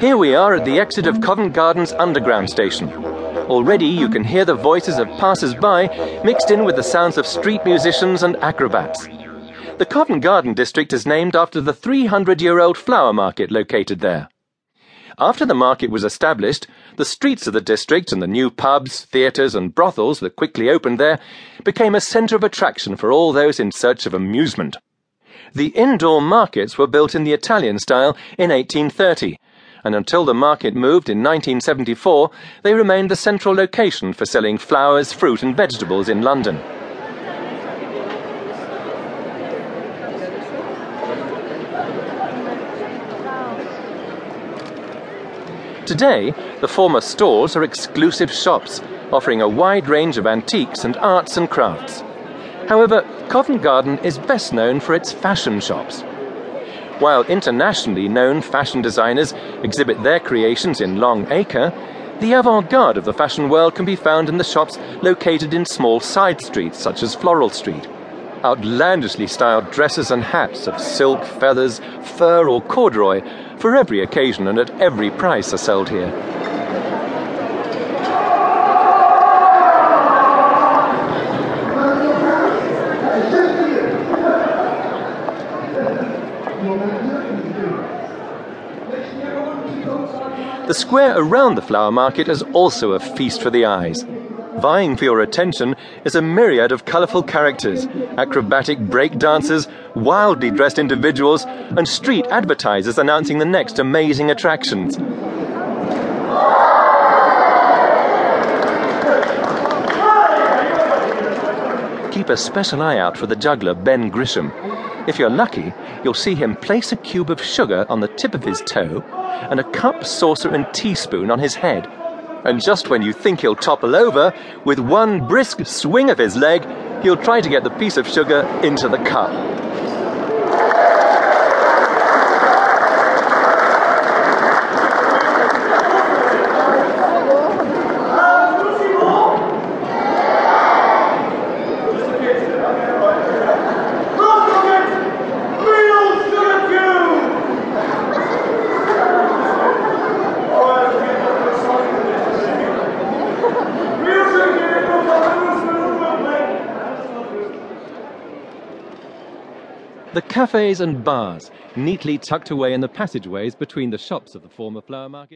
Here we are at the exit of Covent Garden's underground station. Already you can hear the voices of passers by mixed in with the sounds of street musicians and acrobats. The Covent Garden district is named after the 300 year old flower market located there. After the market was established, the streets of the district and the new pubs, theatres, and brothels that quickly opened there became a centre of attraction for all those in search of amusement. The indoor markets were built in the Italian style in 1830 and until the market moved in 1974, they remained the central location for selling flowers, fruit, and vegetables in London. Today, the former stores are exclusive shops, offering a wide range of antiques and arts and crafts. However, Covent Garden is best known for its fashion shops. While internationally known fashion designers exhibit their creations in Long Acre, the avant garde of the fashion world can be found in the shops located in small side streets such as Floral Street. Outlandishly styled dresses and hats of silk, feathers, fur, or corduroy for every occasion and at every price are sold here. The square around the flower market is also a feast for the eyes. Vying for your attention is a myriad of colourful characters, acrobatic break dancers, wildly dressed individuals, and street advertisers announcing the next amazing attractions. Keep a special eye out for the juggler Ben Grisham. If you're lucky, you'll see him place a cube of sugar on the tip of his toe and a cup, saucer, and teaspoon on his head. And just when you think he'll topple over, with one brisk swing of his leg, he'll try to get the piece of sugar into the cup. The cafes and bars, neatly tucked away in the passageways between the shops of the former flower market.